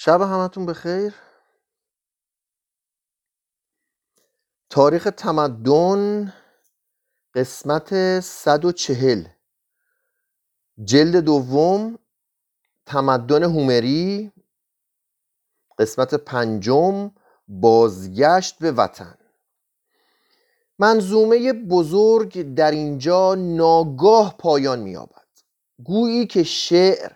شب همتون بخیر. تاریخ تمدن قسمت 140 جلد دوم تمدن هومری. قسمت پنجم بازگشت به وطن. منظومه بزرگ در اینجا ناگاه پایان می‌یابد. گویی که شعر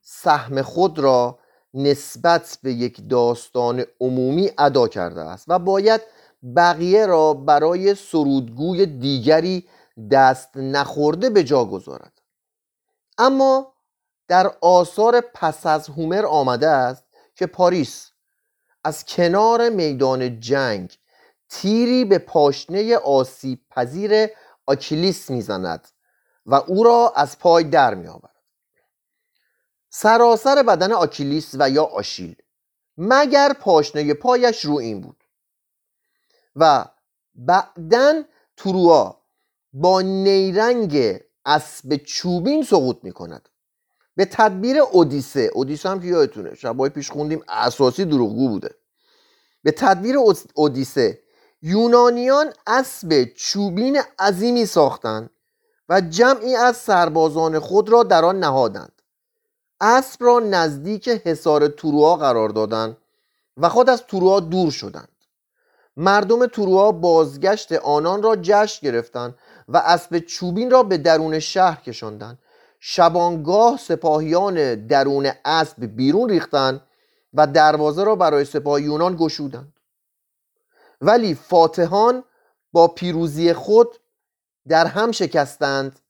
سهم خود را نسبت به یک داستان عمومی ادا کرده است و باید بقیه را برای سرودگوی دیگری دست نخورده به جا گذارد. اما در آثار پس از هومر آمده است که پاریس از کنار میدان جنگ تیری به پاشنه آسیب پذیر آکیلیس می‌زند و او را از پای در میآورد سراسر بدن آکیلیس و یا آشیل مگر پاشنه پایش رو این بود. و بعدا تروا با نیرنگ اسب چوبین سقوط می کند به تدبیر اودیسه اودیسه هم که یادتونه شبای پیش خوندیم اساسی دروغگو بوده. به تدبیر اودیسه یونانیان اسب چوبین عظیمی ساختند و جمعی از سربازان خود را در آن نهادند. اسب را نزدیک حصار توروا قرار دادند و خود از توروا دور شدند. مردم توروا بازگشت آنان را جشن گرفتند و اسب چوبین را به درون شهر کشاندند. شبانگاه سپاهیان درون اسب بیرون ریختند و دروازه را برای سپاه یونان گشودند. ولی فاتحان با پیروزی خود در هم شکستند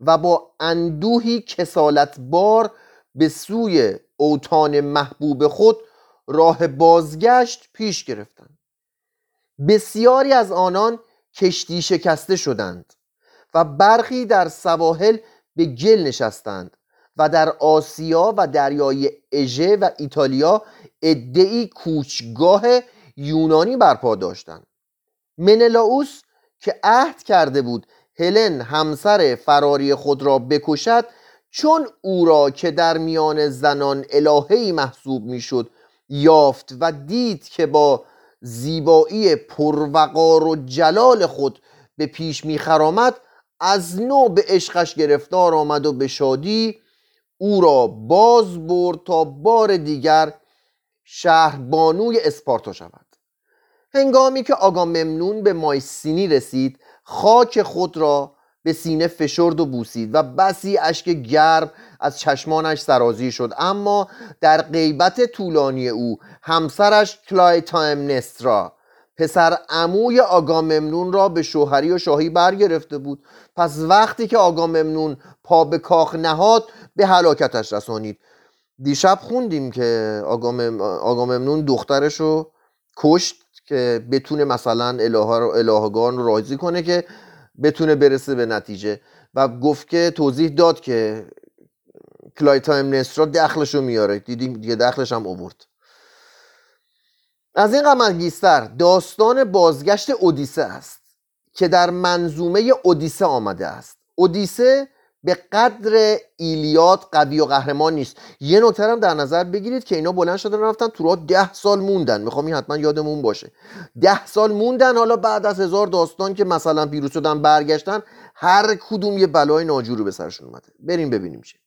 و با اندوهی کسالت بار به سوی اوتان محبوب خود راه بازگشت پیش گرفتند. بسیاری از آنان کشتی شکسته شدند و برخی در سواحل به گل نشستند و در آسیا و دریای اژه و ایتالیا ادعی کوچگاه یونانی برپا داشتند. منلاوس که عهد کرده بود هلن همسر فراری خود را بکشد چون او را که در میان زنان الههی محسوب می‌شد یافت و دید که با زیبایی پروقار و جلال خود به پیش میخرامد از نو به عشقش گرفتار آمد و به شادی او را باز برد تا بار دیگر شهربانوی اسپارتا شود. هنگامی که آگاممنون به مایسینی رسید خاک خود را به سینه فشرد و بوسید و بسی اشک گرم از چشمانش سرازیر شد. اما در غیبت طولانی او همسرش کلایتایمنسترا پسر عموی آگاممنون را به شوهری و شاهی برگرفته بود. پس وقتی که آگاممنون پا به کاخ نهاد به هلاکتش رسانید. دیشب خوندیم که آگاممنون دخترش رو کشت که بتونه مثلا الهگان رو راضی کنه که بتونه برسه به نتیجه. و گفت که توضیح داد که کلایتایمنسترا دخلش رو میاره. دیدیم دیگه دخلش هم اوورد از این غمانگیستر داستان بازگشت اودیسه است که در منظومه اودیسه آمده است. اودیسه به قدر ایلیاد قوی و قهرمان نیست. یه نکته هم در نظر بگیرید که اینا بلند شدن رفتن تو ده سال موندن. می‌خوام این حتما یادمون باشه. ده سال موندن حالا بعد از هزار داستان که مثلا پیروز شدن برگشتن هر کدوم یه بلای ناجوری به سرشون اومده. بریم ببینیم چه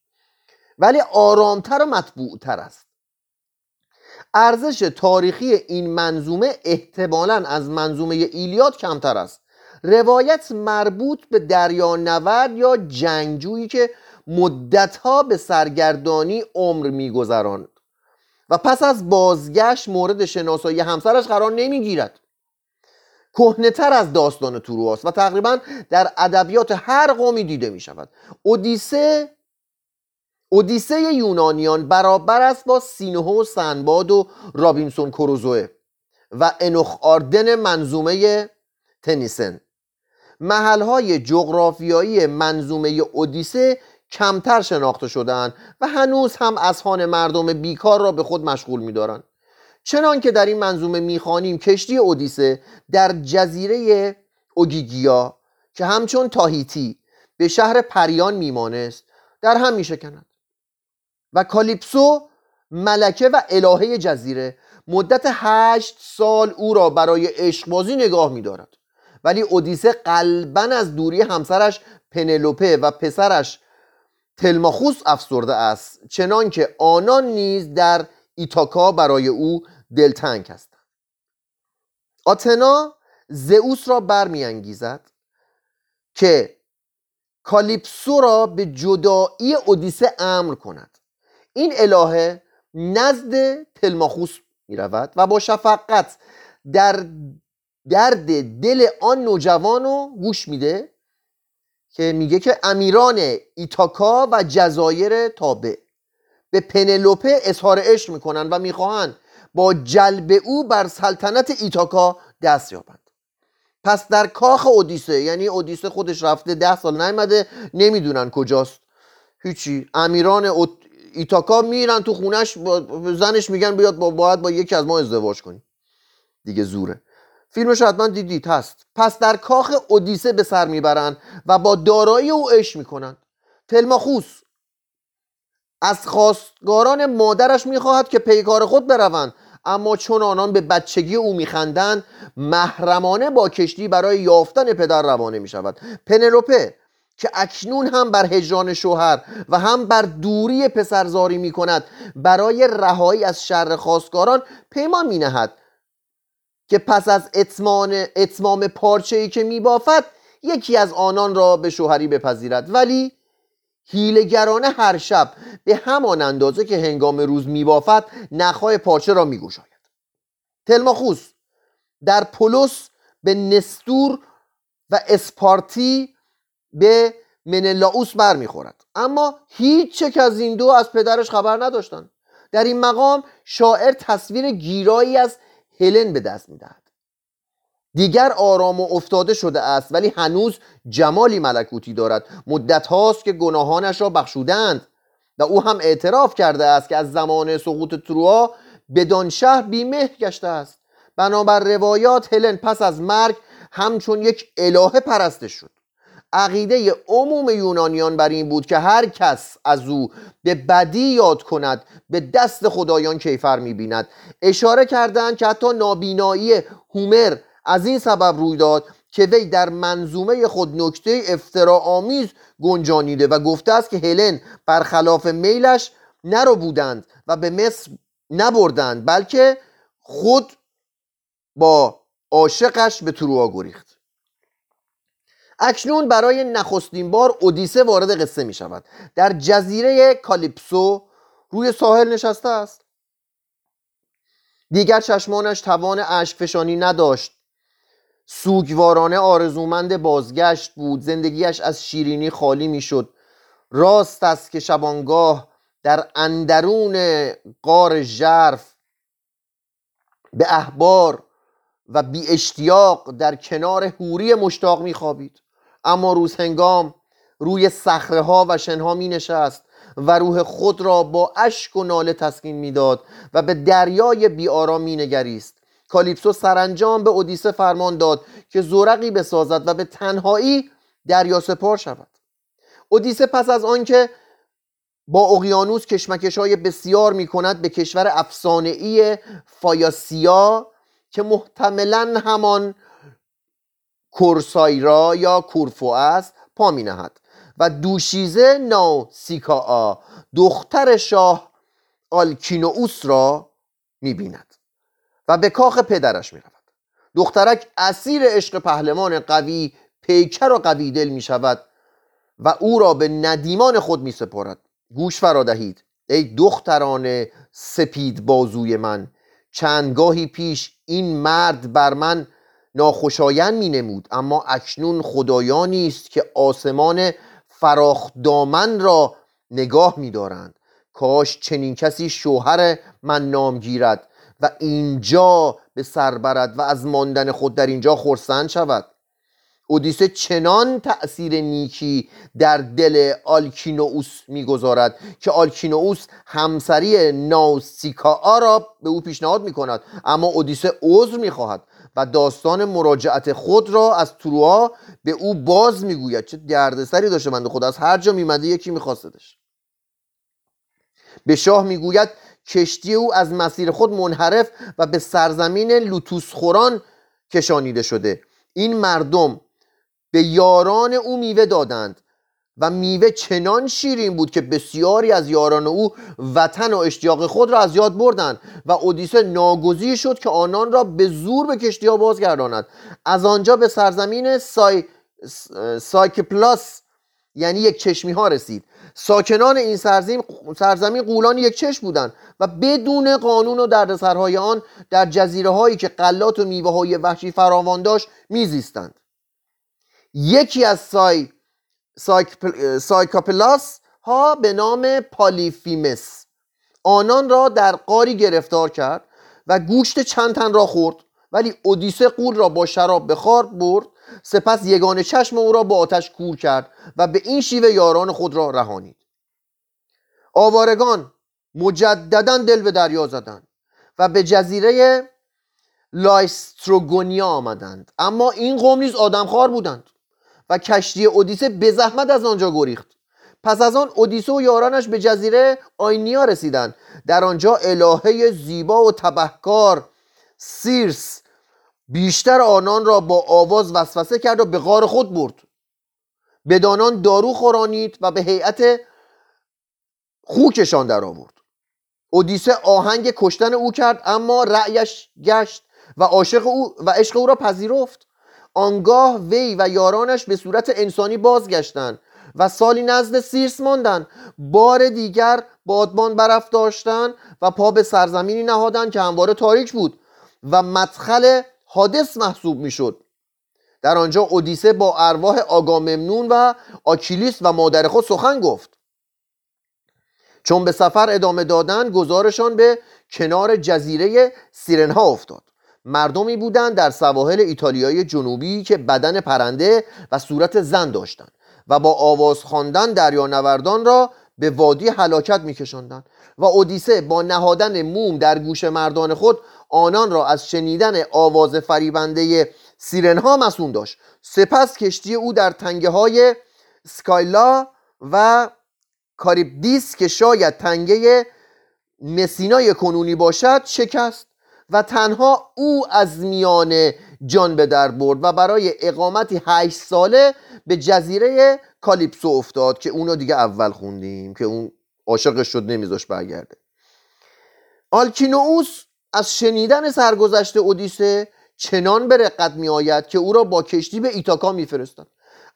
ولی آرامتر و مطبوعتر است. ارزش تاریخی این منظومه احتمالا از منظومه ایلیاد کمتر است. روایت مربوط به دریانورد یا جنگجویی که مدتها به سرگردانی عمر میگذراند. و پس از بازگشت مورد شناسایی همسرش قرار نمی‌گیرد. کهنهتر از داستان تورواست و تقریبا در ادبیات هر قومی دیده می شود اودیسه اودیسه یونانیان برابر است با سینوه و سنباد و رابینسون کروزوه و انوخ آردن منظومه تنیسن. محلهای جغرافیایی منظومه اودیسه کمتر شناخته شدند و هنوز هم اذهان مردم بیکار را به خود مشغول می‌دارند چنان که در این منظومه می‌خوانیم کشتی اودیسه در جزیره اوگیگیا که همچون تاهیتی به شهر پریان میمانست در هم میشکند و کالیپسو ملکه و الهه جزیره مدت هشت سال او را برای عشقبازی نگاه میدارد. ولی اودیسه قلبا از دوری همسرش پنلوپه و پسرش تلماخوس افسرده است چنانکه آنان نیز در ایتاکا برای او دلتنگ هستند. آتنا زئوس را برمیانگیزد که کالیپسو را به جدایی اودیسه امر کند. این الهه نزد تلماخوس می رود و با شفقت در درد دل آن نوجوان رو گوش میده که میگه که امیران ایتاکا و جزایر تابع. به پنلوپه اظهار عشق می‌کنن و می‌خواهند با جلب او بر سلطنت ایتاکا دست یابند. پس در کاخ اودیسه یعنی اودیسه خودش رفته ده سال نیمده نمی‌دونن کجاست. هیچی. امیران ایتاکا میرن تو خونش زنش میگن بیاد با باید با یکی از ما ازدواج کنی دیگه زوره. فیلمش حتما دیدید هست پس در کاخ اودیسه به سر می‌برند و با دارایی او عشق می‌کنند تلماخوس از خواستگاران مادرش می‌خواهد که پیکار خود بروند اما چون آنان به بچگی او میخندند محرمانه با کشتی برای یافتن پدر روانه می‌شود. پنلوپه که اکنون هم بر هجران شوهر و هم بر دوری پسرزاری می کند برای رهایی از شر خواستگاران پیمان می نهد که پس از اتمام, اتمام پارچه ای که می بافد یکی از آنان را به شوهری بپذیرد. ولی هیلگرانه هر شب به همان اندازه که هنگام روز میبافد نخهای پارچه را میگوشاید تلماخوس در پولس به نستور و اسپارتی به منلاوس برمیخورد. اما هیچ یک از این دو از پدرش خبر نداشتند. در این مقام شاعر تصویر گیرایی از هلن به دست می‌دهد. دیگر آرام و افتاده شده است ولی هنوز جمالی ملکوتی دارد. مدت هاست که گناهانش را بخشودند و او هم اعتراف کرده است که از زمان سقوط تروا بدان شهر بیمه گشته است. بنابر روایات هلن پس از مرگ همچون یک الهه پرستش شد. عقیده عموم یونانیان بر این بود که هر کس از او به بدی یاد کند به دست خدایان کیفر می‌بیند. اشاره کردند که حتی نابینایی هومر از این سبب روی داد که وی در منظومه خود نکته آمیز گنجانیده و گفته است که هلن برخلاف میلش نرو بودند و به مصر نبردند بلکه خود با عاشقش به تروا گریخت. اکنون برای نخستین بار اودیسه وارد قصه می شود در جزیره کالیپسو روی ساحل نشسته است. دیگر چشمانش توان اشک فشانی نداشت. سوگوارانه آرزومند بازگشت بود. زندگیش از شیرینی خالی می‌شد. راست است که شبانگاه در اندرون قار ژرف به احبار و بی اشتیاق در کنار هوری مشتاق میخوابید. اما روز هنگام روی صخره ها و شنها می نشست و روح خود را با اشک و ناله تسکین می‌داد و به دریای بیآرام می نگریست کالیپسو سرانجام به اودیسه فرمان داد که زورقی بسازد و به تنهایی دریا سپار شود. اودیسه پس از آنکه با اقیانوس کشمکش های بسیار می کند به کشور افسانه فایاسیا که محتملا همان کورسایرا یا کورفو است پا می نهد. و دوشیزه نو سیکا دختر شاه آلکینووس را می بیند و به کاخ پدرش می رود. دخترک اسیر عشق پهلمان قوی پیکر و قوی دل می شود و او را به ندیمان خود می سپارد گوش فرا دهید. ای دختران سپید بازوی من چندگاهی پیش این مرد بر من ناخوشایند می نمود اما اکنون خدایانی است که آسمان فراخ دامن را نگاه می دارند کاش چنین کسی شوهر من نام گیرد و اینجا به سر برد و از ماندن خود در اینجا خرسند شود. اودیسه چنان تأثیر نیکی در دل آلکینووس می‌گذارد که آلکینووس همسری ناوسیکا را به او پیشنهاد می کند اما اودیسه عذر می‌خواهد. و داستان مراجعت خود را از تروها به او باز می‌گوید. چه دردسری داشته بنده خدا. از هر جا میمده یکی میخواستدش به شاه می‌گوید کشتی او از مسیر خود منحرف و به سرزمین لوتوس خوران کشانیده شده. این مردم به یاران او میوه دادند. و میوه چنان شیرین بود که بسیاری از یاران او وطن و اشتیاق خود را از یاد بردند و اودیسه ناگزیر شد که آنان را به زور به کشتی ها بازگرداند. از آنجا به سرزمین سای... سایکپلاس یعنی یک چشمی ها رسید. ساکنان این سرزمین سرزمین غولان یک چشم بودند و بدون قانون و دردسرهای آن در جزیره هایی که غلات و میوه های وحشی فراوان داشت میزیستند. یکی از سای سایکاپلاس ها به نام پالیفیمس. آنان را در قاری گرفتار کرد و گوشت چند تن را خورد ولی اودیسه قول را با شراب به خار برد. سپس یگان چشم او را با آتش کور کرد و به این شیوه یاران خود را رهانید. آوارگان مجددا دل به دریا زدند و به جزیره لایستروگونیا آمدند. اما این قوم نیز آدمخوار بودند. و کشتی اودیسه به زحمت از آنجا گریخت. پس از آن اودیسه و یارانش به جزیره آینیا رسیدند. در آنجا الهه زیبا و تبهکار سیرس بیشتر آنان را با آواز وسوسه کرد و به غار خود برد. بدانان دارو خورانید و به هیئت خوکشان در آورد. اودیسه آهنگ کشتن او کرد اما رأیش گشت و عاشق او و عشق او را پذیرفت. آنگاه وی و یارانش به صورت انسانی بازگشتند و سالی نزد سیرس ماندند. بار دیگر بادبان برف داشتند و پا به سرزمینی نهادند که همواره تاریک بود و مدخل حادث محسوب می‌شد. در آنجا اودیسه با ارواح آگاممنون و آکیلیس و مادر خود سخن گفت. چون به سفر ادامه دادن گزارشان به کنار جزیره سیرنها افتاد. مردمی بودند در سواحل ایتالیای جنوبی که بدن پرنده و صورت زن داشتند و با آواز خواندن دریانوردان را به وادی هلاکت میکشاندند و اودیسه با نهادن موم در گوش مردان خود آنان را از شنیدن آواز فریبنده سیرنها مسون داشت. سپس کشتی او در تنگه های سکایلا و کاریبدیس که شاید تنگه مسینای کنونی باشد شکست. و تنها او از میان جان به در برد و برای اقامتی هشت ساله به جزیره کالیپسو افتاد که اونو دیگه اول خوندیم که اون عاشقش شد نمیذاش برگرده. آلکینوس از شنیدن سرگذشت اودیسه چنان به رقت می آید که او را با کشتی به ایتاکا میفرستد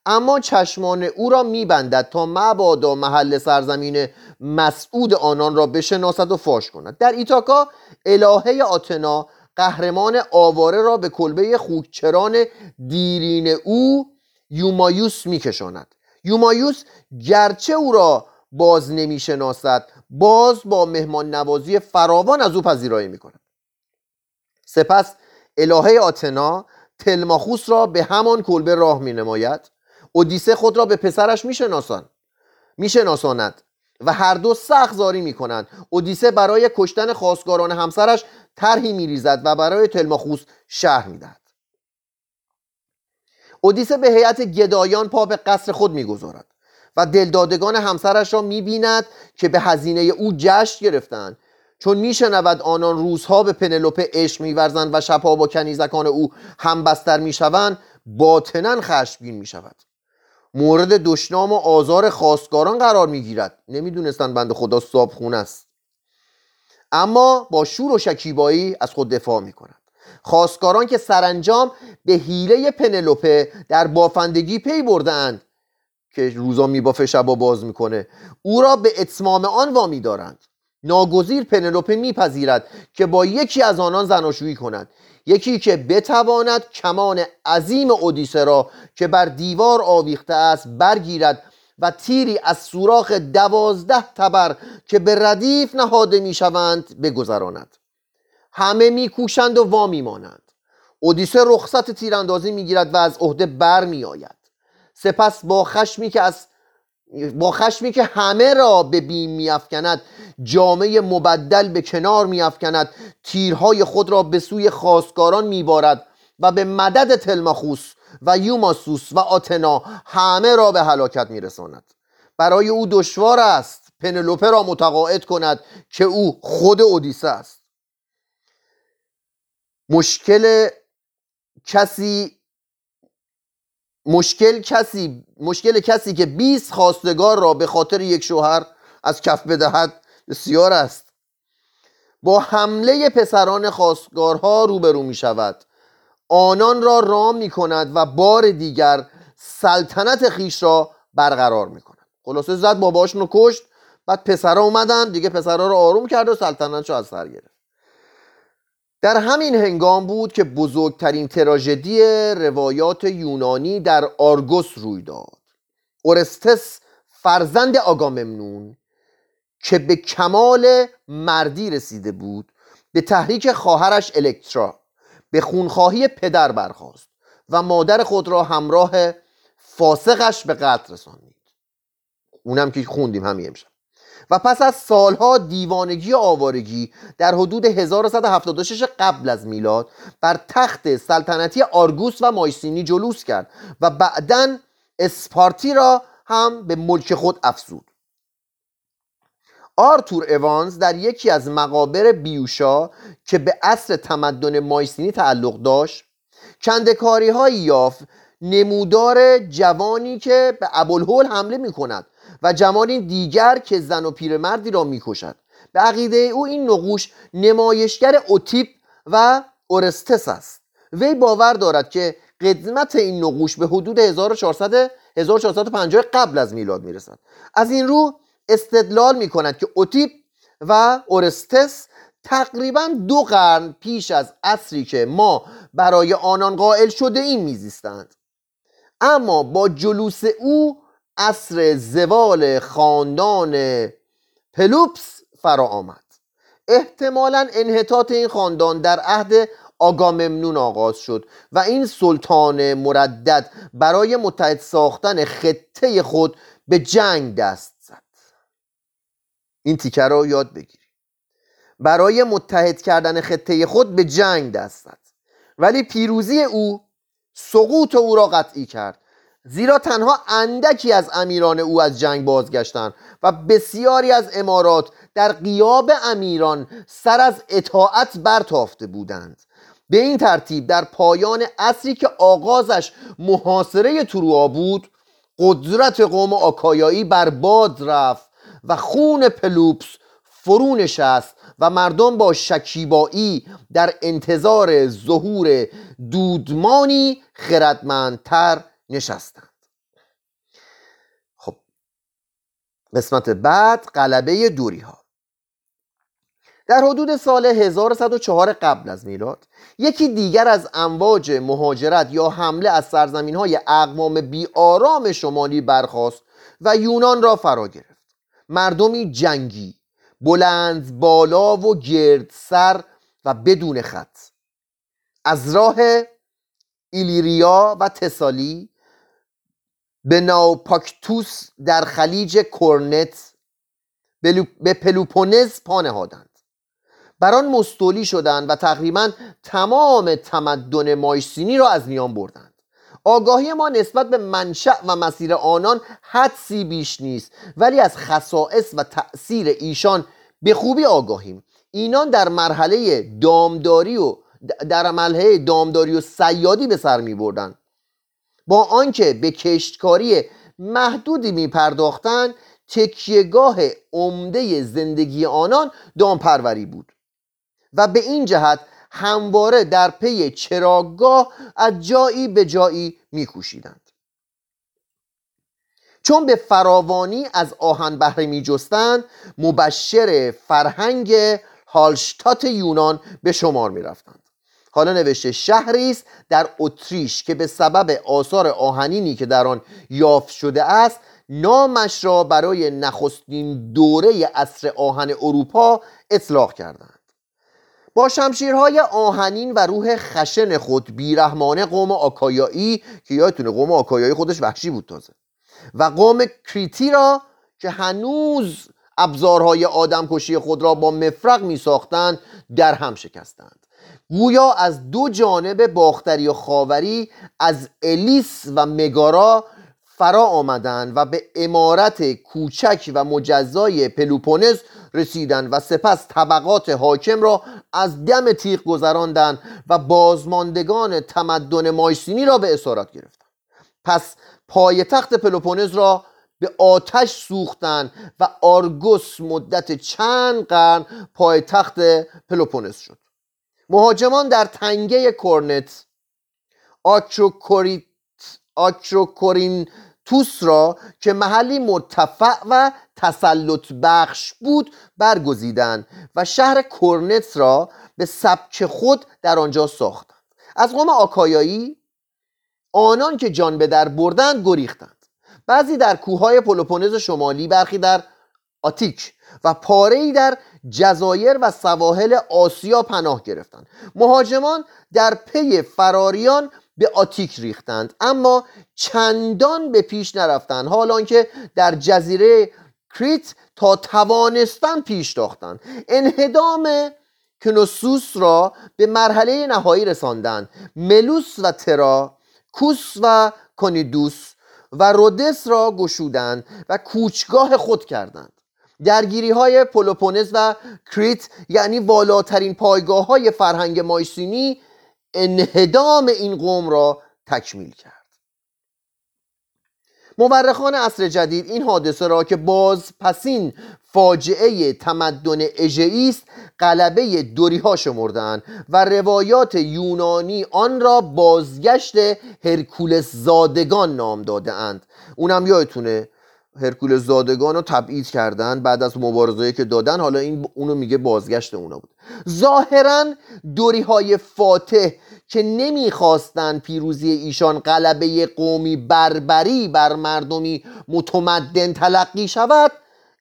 اما چشمان او را میبندد تا مبادا محل سرزمین مسعود آنان را بشناسد و فاش کند. در ایتاکا الهه آتنا قهرمان آواره را به کلبه خوکچران دیرین او یومایوس میکشاند. یومایوس گرچه او را باز نمی‌شناسد باز با مهمان نوازی فراوان از او پذیرایی می‌کند. سپس الهه آتنا تلماخوس را به همان کلبه راه می نماید اودیسه خود را به پسرش میشناسان میشناساند و هر دو سخت زاری می‌کنند. اودیسه برای کشتن خواستگاران همسرش طرحی میریزد و برای تلماخوس شهر می‌دهد. اودیسه به هیئت گدایان پا به قصر خود می‌گذارد و دلدادگان همسرش را می‌بیند که به هزینه او جشن گرفتند. چون میشنود آنان روزها به پنلوپه عشق میورزند و شبها با کنیزکان او همبستر می‌شوند باطنا خشمگین می‌شود. مورد دشنام و آزار خواستگاران قرار می‌گیرد. نمی‌دونستند بند خدا صاحب خون است. اما با شور و شکیبایی از خود دفاع می‌کند. خواستگاران که سرانجام به حیله پنلوپه در بافندگی پی بردند که روزا میبافه شبا باز می‌کنه او را به اتمام آن وامی دارند. ناگزیر پنلوپه میپذیرد که با یکی از آنان زناشویی کند. یکی که بتواند کمان عظیم اودیسه را که بر دیوار آویخته است برگیرد و تیری از سوراخ دوازده تبر که به ردیف نهاده می‌شوند بگذراند. همه میکوشند و وا میمانند. اودیسه رخصت تیراندازی می‌گیرد و از عهده بر میآید سپس با خشمی که از با خشمی که همه را به بیم میافکند جامعه مبدل به کنار میافکند تیرهای خود را به سوی خواستگاران میبارد و به مدد تلماخوس و یوماسوس و آتنا همه را به هلاکت میرساند. برای او دشوار است پنلوپه را متقاعد کند که او خود اودیسه است. مشکل کسی مشکل کسی مشکل کسی که 20 خواستگار را به خاطر یک شوهر از کف بدهد بسیار است. با حمله پسران خواستگارها روبرو می شود. آنان را رام می کند و بار دیگر سلطنت خیش را برقرار می کند. خلاصه زد باباشون رو کشت بعد پسرها اومدن دیگه پسرها رو آروم کرد و سلطنت رو از سر گرفت. در همین هنگام بود که بزرگترین تراژدی روایات یونانی در آرگوس روی داد. اورستس فرزند آگاممنون که به کمال مردی رسیده بود به تحریک خواهرش الکترا به خونخواهی پدر برخواست و مادر خود را همراه فاسقش به قتل رسانید اونم که خوندیم همین امشب. و پس از سالها دیوانگی و آوارگی در حدود 1176 قبل از میلاد بر تخت سلطنتی آرگوس و مایسینی جلوس کرد و بعدا اسپارتی را هم به ملک خود افزود. آرتور اوانز در یکی از مقابر بیوشا که به عصر تمدن مایسینی تعلق داشت کندکاری های یافت. نمودار جوانی که به ابوالهول حمله می کند و جوانی دیگر که زن و پیرمردی را می کشد به عقیده او این نقوش نمایشگر اوتیپ و اورستس است. وی باور دارد که قدمت این نقوش به حدود 1400 1450 قبل از میلاد می‌رسد. از این رو استدلال می کند که اوتیپ و اورستس تقریبا دو قرن پیش از عصری که ما برای آنان قائل شده این میزیستند. اما با جلوس او عصر زوال خاندان پلوپس فرا آمد. احتمالا انحطاط این خاندان در عهد آگاممنون آغاز شد و این سلطان مردد برای متحد ساختن خطه خود به جنگ دست زد. این تیکه را یاد بگیری برای متحد کردن خطه خود به جنگ دست زد. ولی پیروزی او سقوط او را قطعی کرد. زیرا تنها اندکی از امیران او از جنگ بازگشتند و بسیاری از امارات در قیاب امیران سر از اطاعت برتافته بودند. به این ترتیب در پایان عصری که آغازش محاصره تروا بود قدرت قوم آکایایی بر باد رفت و خون پلوپس فرو نشست و مردم با شکیبایی در انتظار ظهور دودمانی خردمندتر نشستند. خب قسمت بعد قلبه دوری ها در حدود سال 1104 قبل از میلاد یکی دیگر از امواج مهاجرت یا حمله از سرزمین های اقوام بی آرام شمالی برخاست و یونان را فرا گرفت. مردمی جنگی بلند بالا و گرد سر و بدون خط. از راه ایلیریا و تسالی به ناوپاکتوس در خلیج کرنت به پلوپونز پا نهادند. بر مستولی شدند و تقریبا تمام تمدن مایسینی را از میان بردند. آگاهی ما نسبت به منشأ و مسیر آنان حدسی بیش نیست ولی از خصائص و تأثیر ایشان به خوبی آگاهیم. اینان در مرحله دامداری و در مرحله دامداری و سیادی به سر می بردن. با آنکه به کشتکاری محدودی می پرداختن تکیهگاه عمده زندگی آنان دامپروری بود و به این جهت همواره در پی چراگاه از جایی به جایی میکوشیدند. چون به فراوانی از آهن بهره می جستند مبشر فرهنگ هالشتات یونان به شمار می رفتند حالا نوشته شهری است در اتریش که به سبب آثار آهنینی که در آن یافت شده است نامش را برای نخستین دوره عصر آهن اروپا اطلاق کردند. با شمشیرهای آهنین و روح خشن خود بیرحمانه قوم آکایایی که یادتونه قوم آکایایی خودش وحشی بود تازه و قوم کریتی را که هنوز ابزارهای آدمکشی خود را با مفرق می ساختند در هم شکستند. گویا از دو جانب باختری و خاوری از الیس و مگارا فرا آمدند و به امارت کوچک و مجزای پلوپونز رسیدند و سپس طبقات حاکم را از دم تیغ گذراندند و بازماندگان تمدن مایسینی را به اسارت گرفتند پس پایتخت پلوپونز را به آتش سوختند و آرگوس مدت چند قرن پایتخت پلوپونز شد. مهاجمان در تنگه کرنت آکروکورینتوس را که محلی مرتفع و تسلط بخش بود برگزیدند و شهر کرنت را به سبک خود در آنجا ساختند. از قوم آکایایی آنان که جان به در بردند گریختند. بعضی در کوههای پلوپونز شمالی برخی در آتیک. و پاره‌ای در جزایر و سواحل آسیا پناه گرفتند مهاجمان در پی فراریان به آتیک ریختند اما چندان به پیش نرفتند. حال آنکه در جزیره کریت تا توانستند پیش تاختند. انهدام کنوسوس را به مرحله نهایی رساندند. ملوس و ترا کوس و کونیدوس و رودس را گشودند و کوچگاه خود کردند. درگیری های پولوپونز و کریت یعنی والاترین پایگاه های فرهنگ مایسینی انهدام این قوم را تکمیل کرد. مورخان عصر جدید این حادثه را که باز پسین فاجعه تمدن اژئی است غلبه دوری ها شمردند و روایات یونانی آن را بازگشت هرکولس زادگان نام داده اند اونم یادتونه هرکولس زادگان رو تبعید کردن بعد از مبارزه که دادن. حالا این اونو میگه بازگشت اونا بود. ظاهرا دوری های فاتح که نمی‌خواستند پیروزی ایشان غلبه قومی بربری بر مردمی متمدن تلقی شود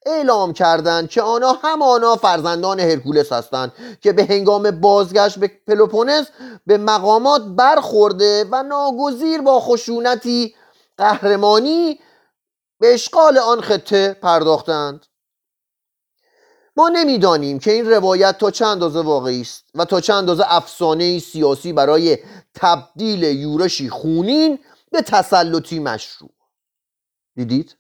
اعلام کردند که آنها همانا فرزندان هرکولس هستند که به هنگام بازگشت به پلوپونس به مقامات برخورده و ناگزیر با خشونتی قهرمانی به اشغال آن خطه پرداختند. ما نمی‌دانیم که این روایت تا چند اندازه واقعی است و تا چند اندازه افسانه سیاسی برای تبدیل یورشی خونین به تسلطی مشروع. دیدید؟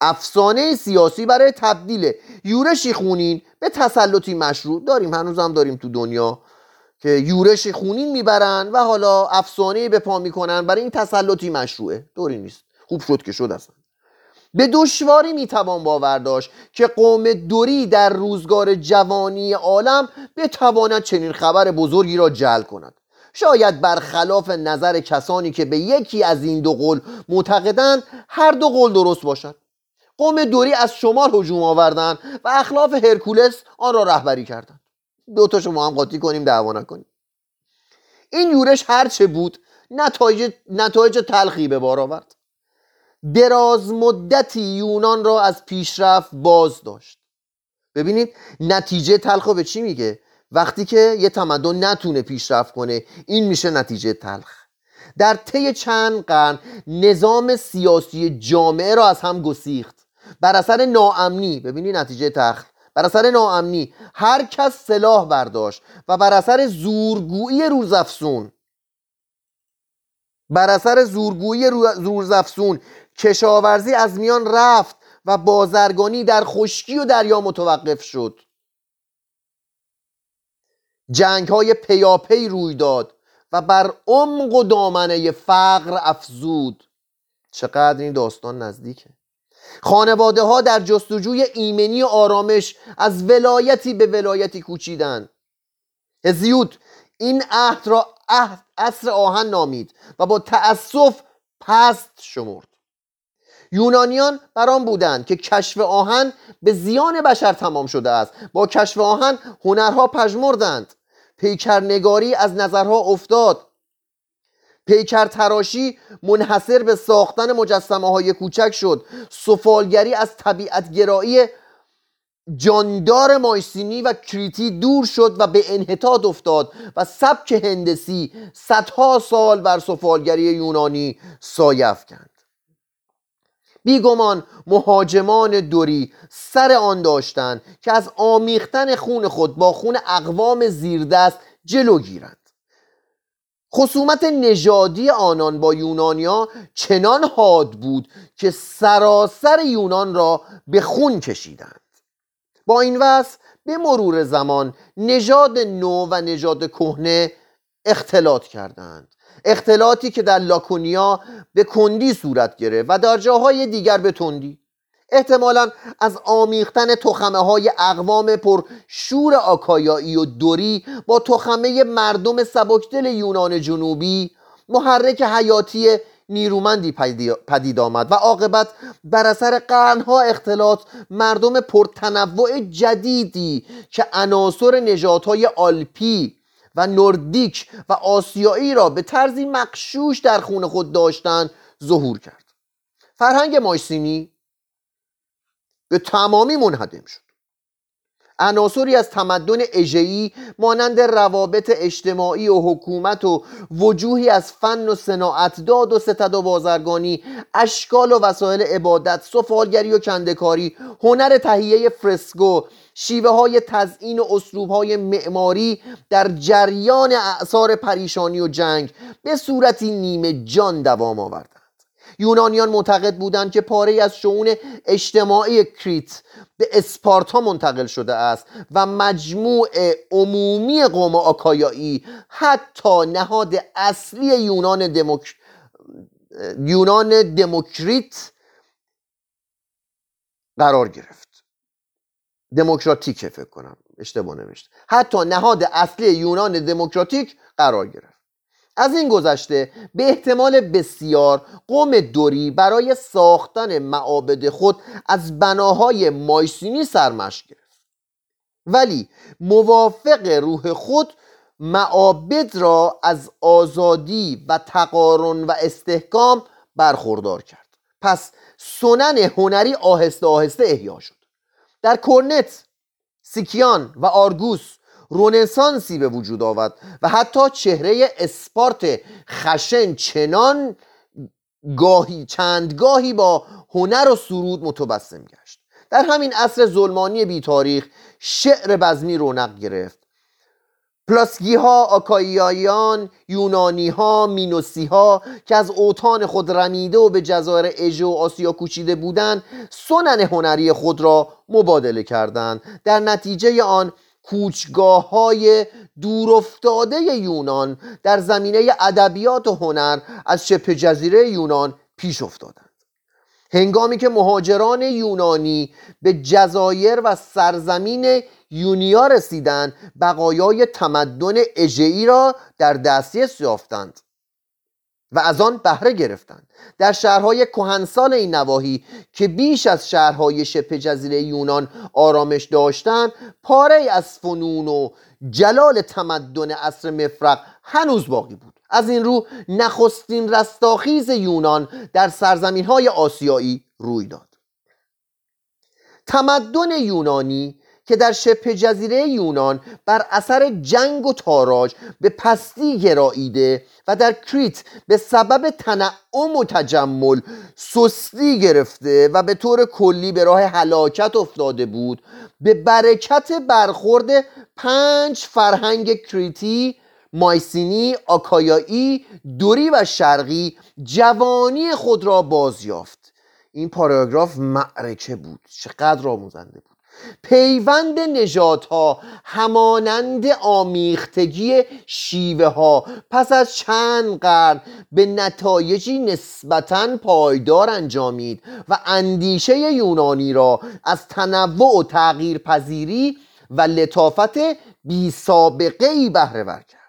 افسانه سیاسی برای تبدیل یورشی خونین به تسلطی مشروع داریم. هنوز هم داریم تو دنیا که یورش خونین می‌برن و حالا افسانه به پا می‌کنن برای این تسلطی مشروعه. دوری نیست. خوب شد که شد اصلا. به دشواری می‌توان باور داشت که قوم دوری در روزگار جوانی عالم بتواند چنین خبر بزرگی را جل کند. شاید برخلاف نظر کسانی که به یکی از این دو قول معتقدند هر دو قول درست باشد. قوم دوری از شمال هجوم آوردند و اخلاف هرکولس آن را رهبری کردند. دو تا شما هم قاطی کنیم دعوا نکنیم. این یورش هرچه بود نتایج, نتایج تلخی به بار آورد. دراز مدتی یونان را از پیشرفت باز داشت. ببینید نتیجه تلخ به چی میگه؟ وقتی که یه تمدن نتونه پیشرفت کنه این میشه نتیجه تلخ. در طی چند قرن نظام سیاسی جامعه را از هم گسیخت. بر اثر ناامنی ببینید نتیجه تلخ بر اثر ناامنی هر کس سلاح برداشت و بر اثر زورگویی روزافزون بر اثر زورگویی روزافزون کشاورزی از میان رفت و بازرگانی در خشکی و دریا متوقف شد. جنگ های پیاپی روی داد و بر عمق و دامنه فقر افزود. چقدر این داستان نزدیکه. خانواده ها در جستجوی ایمنی و آرامش از ولایتی به ولایتی کوچیدند هزیود این عهد را عهد اصر آهن نامید و با تأسف پست شمرد. یونانیان بر آن بودند که کشف آهن به زیان بشر تمام شده است. با کشف آهن هنرها پژمردند. پیکرنگاری از نظرها افتاد. پیکر تراشی منحصر به ساختن مجسمه های کوچک شد. سفالگری از طبیعت گرایی جاندار مایسینی و کریتی دور شد و به انحطاط افتاد و سبک هندسی صدها سال بر سفالگری یونانی سایه کند بیگمان مهاجمان دوری سر آن داشتند که از آمیختن خون خود با خون اقوام زیردست جلو گیرند. خصومت نژادی آنان با یونانیا چنان حاد بود که سراسر یونان را به خون کشیدند. با این وصف به مرور زمان نژاد نو و نژاد کهنه اختلاط کردند. اختلاطی که در لاکونیا به کندی صورت گرفت و در جاهای دیگر به تندی. احتمالا از آمیختن تخمه های اقوام پر شور آکایایی و دوری با تخمه مردم سبکدل یونان جنوبی محرک حیاتی نیرومندی پدید آمد و عاقبت بر اثر قرنها اختلاط مردم پرتنوع جدیدی که عناصر نژادهای آلپی و نوردیک و آسیایی را به طرزی مقشوش در خون خود داشتند ظهور کرد. فرهنگ مایسینی به تمامی منهدم شد. عناصری از تمدن اژه‌ای مانند روابط اجتماعی و حکومت و وجوهی از فن و صناعتداد و ستد و بازرگانی اشکال و وسایل عبادت سفالگری و کندکاری هنر تهیه فرسکو شیوه های تزئین و اسلوب های معماری در جریان اعثار پریشانی و جنگ به صورتی نیمه جان دوام آورد. یونانیان معتقد بودند که پاره از شعون اجتماعی کریت به اسپارتا منتقل شده است و مجموع عمومی قوم آکایایی حتی نهاد اصلی یونان دموک... یونان دموکریت قرار گرفت. دموکراتیک فکر کنم. اشتباه نوشته حتی نهاد اصلی یونان دموکراتیک قرار گرفت. از این گذشته به احتمال بسیار قوم دوری برای ساختن معابد خود از بناهای مایسینی سرمشق گرفت. ولی موافق روح خود معابد را از آزادی و تقارن و استحکام برخوردار کرد. پس سنن هنری آهسته آهسته احیا شد. در کرنت سیکیان و آرگوس رنسانسی به وجود آورد و حتی چهره اسپارت خشن چنان گاهی چند گاهی با هنر و سرود متبسم گشت. در همین عصر ظلمانی بی تاریخ شعر بزمی رونق گرفت. پلاسگی ها آکاییان یونانی ها مینوسی ها که از اوطان خود رمیده و به جزایر اژه و آسیا کوچیده بودند سنن هنری خود را مبادله کردند. در نتیجه آن کوچگاه های دورافتاده یونان در زمینه ادبیات و هنر از شبه جزیره یونان پیش افتادند. هنگامی که مهاجران یونانی به جزایر و سرزمین یونیا رسیدند بقایای تمدن اژهای را در دسترس یافتند. و از آن بهره گرفتند در شهرهای کهنسال این نواحی که بیش از شهرهای شبه جزیره یونان آرامش داشتند پاره از فنون و جلال تمدن عصر مفرق هنوز باقی بود. از این رو نخستین رستاخیز یونان در سرزمین های آسیایی روی داد. تمدن یونانی که در شبه جزیره یونان بر اثر جنگ و تاراج به پستی گراییده و در کریت به سبب تنعم و تجمل سستی گرفته و به طور کلی به راه هلاکت افتاده بود به برکت برخورد پنج فرهنگ کریتی مایسینی، آکایایی، دوری و شرقی جوانی خود را بازیافت. این پاراگراف معرکه بود. چقدر آموزنده بود. پیوند نژادها همانند آمیختگی شیوه ها پس از چند قرن به نتایجی نسبتا پایدار انجامید و اندیشه یونانی را از تنوع و تغییر پذیری و لطافت بی سابقه ای بهره کرد.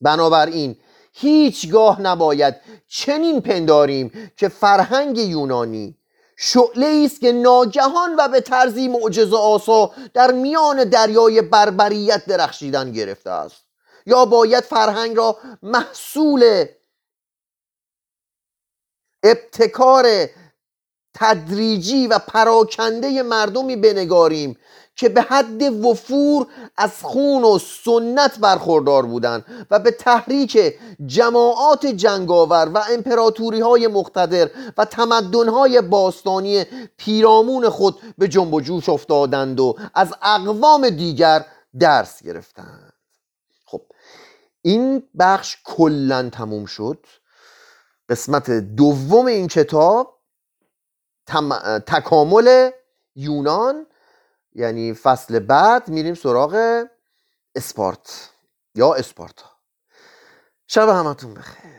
بنابراین هیچگاه نباید چنین پنداریم که فرهنگ یونانی شعله است که ناگهان و به طرزی معجزه آسا در میان دریای بربریت درخشیدن گرفته است. یا باید فرهنگ را محصول ابتکار تدریجی و پراکنده مردمی بنگاریم. که به حد وفور از خون و سنت برخوردار بودند و به تحریک جماعات جنگاور و امپراتوری های مقتدر و تمدن های باستانی پیرامون خود به جنب و جوش افتادند و از اقوام دیگر درس گرفتند. خب این بخش کلا تموم شد. قسمت دوم این کتاب تکامل یونان یعنی فصل بعد میریم سراغ اسپارت یا اسپارتا. شب همتون بخیر.